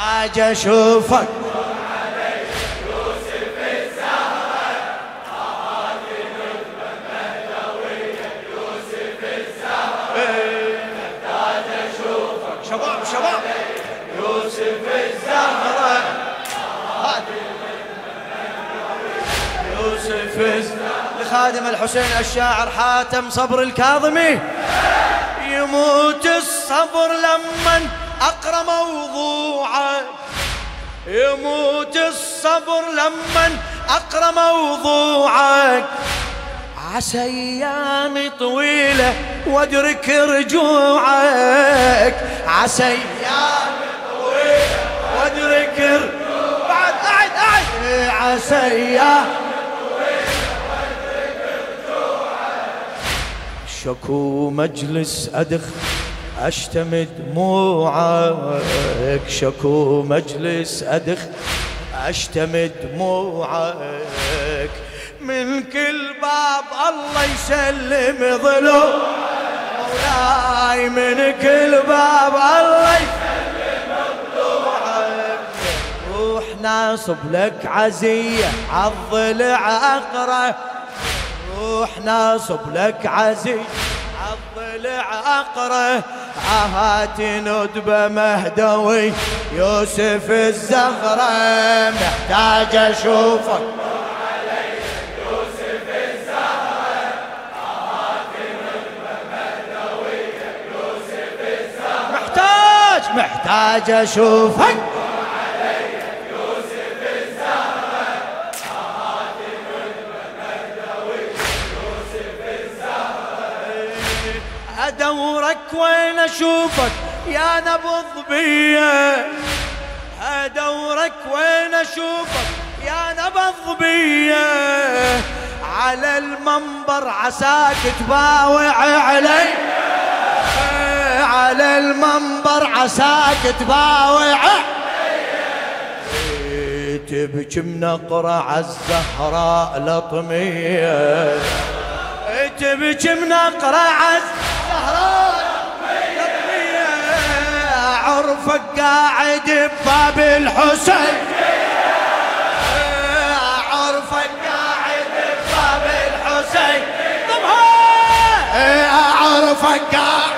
محتاج اشوفك لخادم الحسين الشاعر حاتم صبر الكاظمي. يموت الصبر لمن أقرأ موضوعه يموت الصبر لمن أقرأ موضوعك عسى أيام طويلة وادرك رجوعك. عسى أيام طويلة وادرك رجوعك. بعد قاعد قاعد عسى أيام شكو مجلس أدخ أشتم دموعك شكو مجلس أدخ. أشتم دموعك من كل باب الله يسلم ظلوم مولاي من كل باب الله يسلم ضلوعك روح ناصب لك عزية عالضلع أقرأ روح ناصب لك عزية. عالضلع أقرأ عهات ندبة مهدوي يوسف الزغرة محتاج أشوفك محتاج محتاج أشوفك وين أشوفك يا نبض بيه ادورك وين أشوفك يا نبض بيه على المنبر عساك تباوع علي. على المنبر عساك تباوع. تبكي منقرة عالزهراء لطمية. تبكي منقرة عالزهراء عرفك قاعد بباب الحسين. عرفك قاعد بباب الحسين. اعرفك قاعد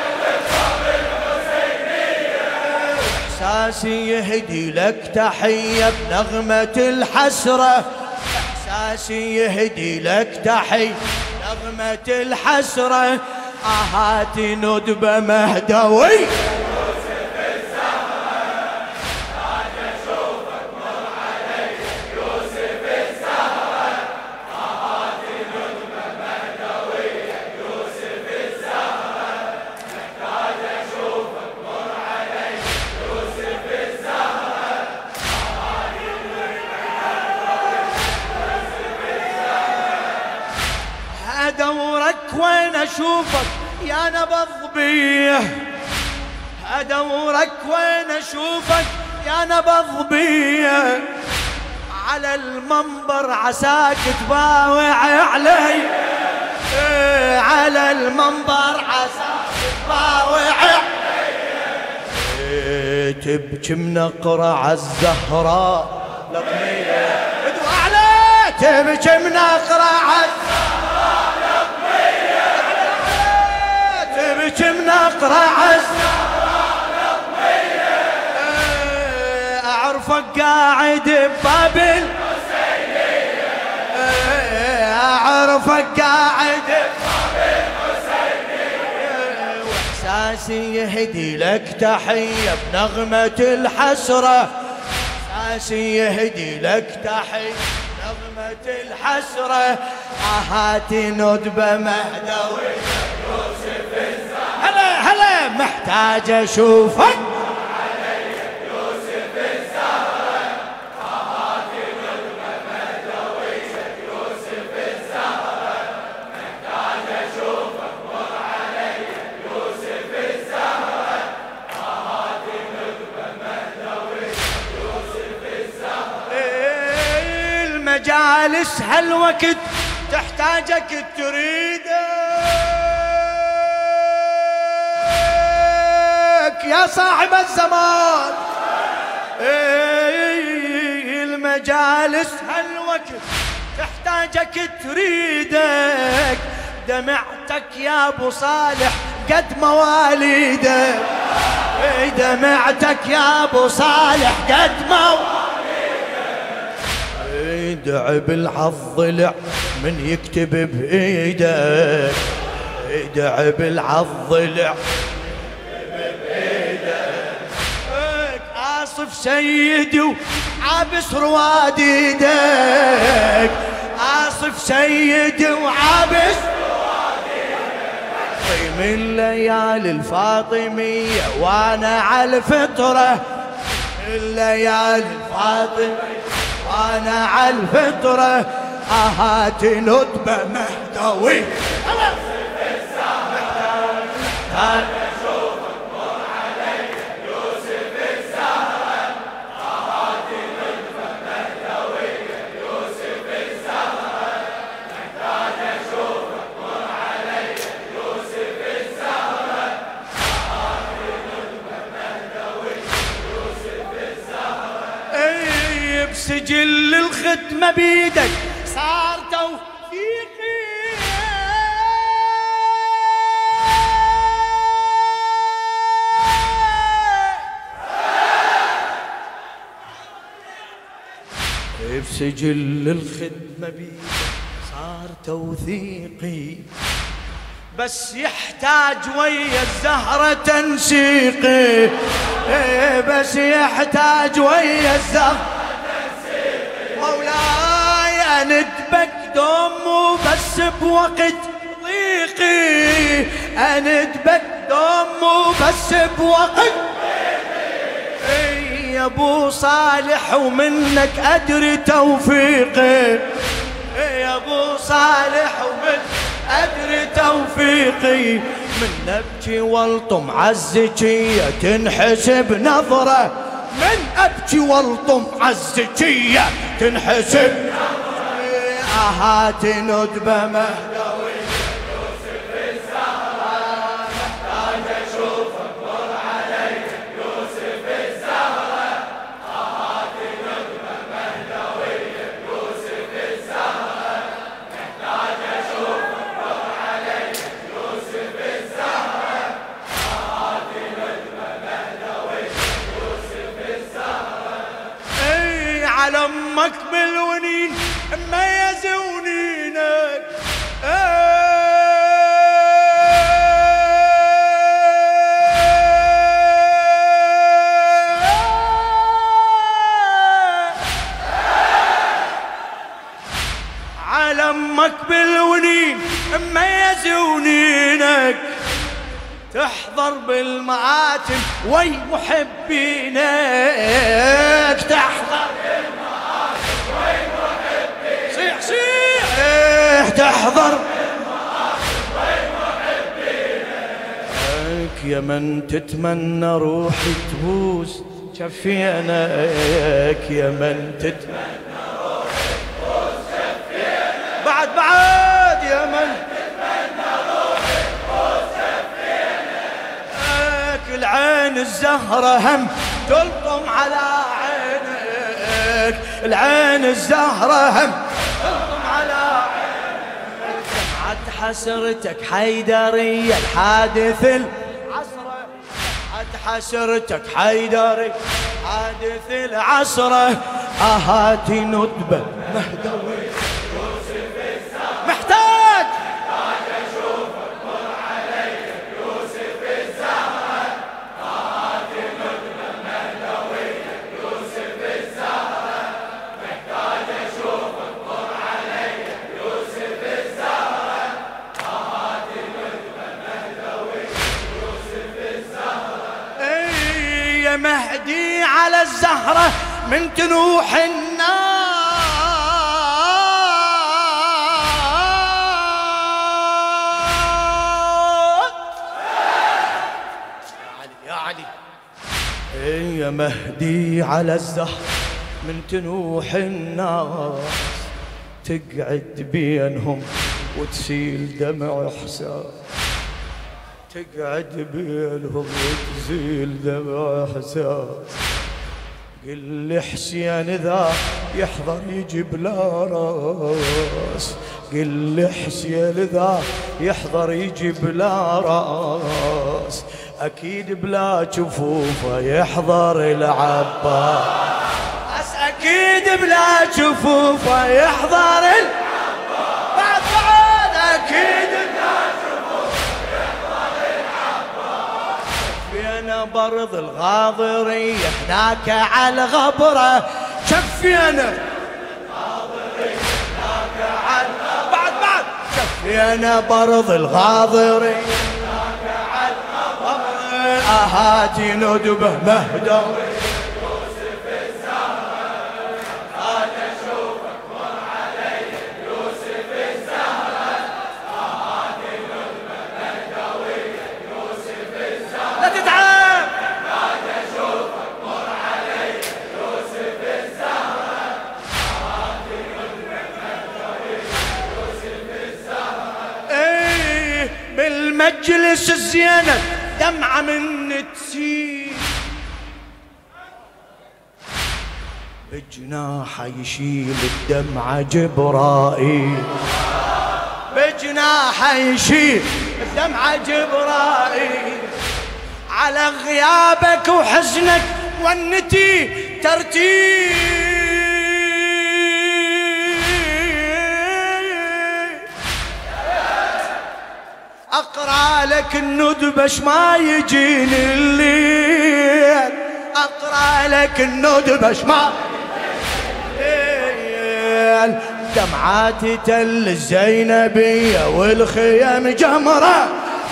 احساسي يهدي لك تحية بنغمة الحسرة. احساسي يهدي لك تحية نغمة الحسرة. أهاتي ندبة مهدوي أشوفك يا نبض بيه. أدورك وين أشوفك يا نبض بيه. على المنبر عساك تباوع علي. إيه، على المنبر عساك تباوع إيه، تبكي منقرة عالزهراء لطمية تبكي منقرة عالزهراء لطمية أعرفك قاعد بباب الحسينية أعرفك قاعد بباب الحسينية واحساسي يهدي لك تحية بنغمة الحسرة. احساسي يهدي لك تحية نغمة الحسرة. أهاتي ندبة مهدوي هلا هلا محتاج أشوفك. المجالس هالوقت تحتاجك يا صاحب الزمان. مجالس هالوقت تحتاجك تريدك. دمعتك يا أبو صالح قد مواليدك. دمعتك يا أبو صالح قد مواليدك. دعب العض ضلع من يكتب بإيدك. دعب العض ضلع آصف سيدي وعابس رواد إيدك آصف سيدي وعابس من ليالي الفاطمية وأنا على الفطرة. الليالي الفاطمية وأنا على الفطرة. اهات ندبة مهدوي سجل الخدمة بيدك. صار توفيقي. بسجل الخدمة بيدك. صار توثيقي. بس يحتاج ويا الزهرة تنسيقي. إيه، بس يحتاج ويا الزهرة مولاي اندبك دوم بس بوقت ضيقي. اندبك دوم بس بوقت. ضيقي يا أبو صالح ومنك أدري توفيقي. يا أبو صالح ومن أدري توفيقي. من نبكي والطم عزكية تنحسب نظره من أبكي والطم عالزكية تنحسب اهات ندبة مهدوي على أمك بالونين ميز ونينك تحضر بالمآتم وي محبينك. تحضر بالمآتم وي محبينك. صيح صيح. تحضر يا من تتمنى روحي تبوس شفينك يا من تتمنى روحي تبوس شفينك بعد بعد. يا من العين الزهرة هم تلطم على عينك. العين الزهرة هم تلطم على عينك. عد حسرتك حيدرية الحادث العصرة عد حسرتك حيدري حادث العصرة أهاتي ندبة مهدوي الزهرة من تنوح النار. يا علي يا علي. إي يا مهدي على الزهر من تنوح الناس تقعد بينهم وتسيل دمع حساب تقعد بينهم وتزيل دمع احساس قل حسين ذا يحضر يجيب لا راس. لي حسين ذا يحضر يجيب لا راس. أكيد بلا جفوفه يحضر العباس أكيد بلا جفوفه يحضر العباس برض الغاضري هناك على الغبرة شفينا بعد بعد. شفينا برض الغاضري اهاتي ندبه مهدوي. دمعة من تسيل بجناحه يشيل الدمعة جبرائيل. بجناحه يشيل الدمعة جبرائيل. على غيابك وحزنك ونتي ترتيب. أقرأ لك الندبش ما يجيني الليل. أقرأ لك الندبش ما الليل. دمعاتي تل الزينبية والخيم جمرة.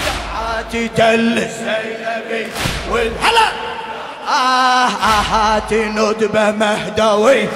دمعاتي تل الزينبية والهلا آه آهاتي ندبة مهدوي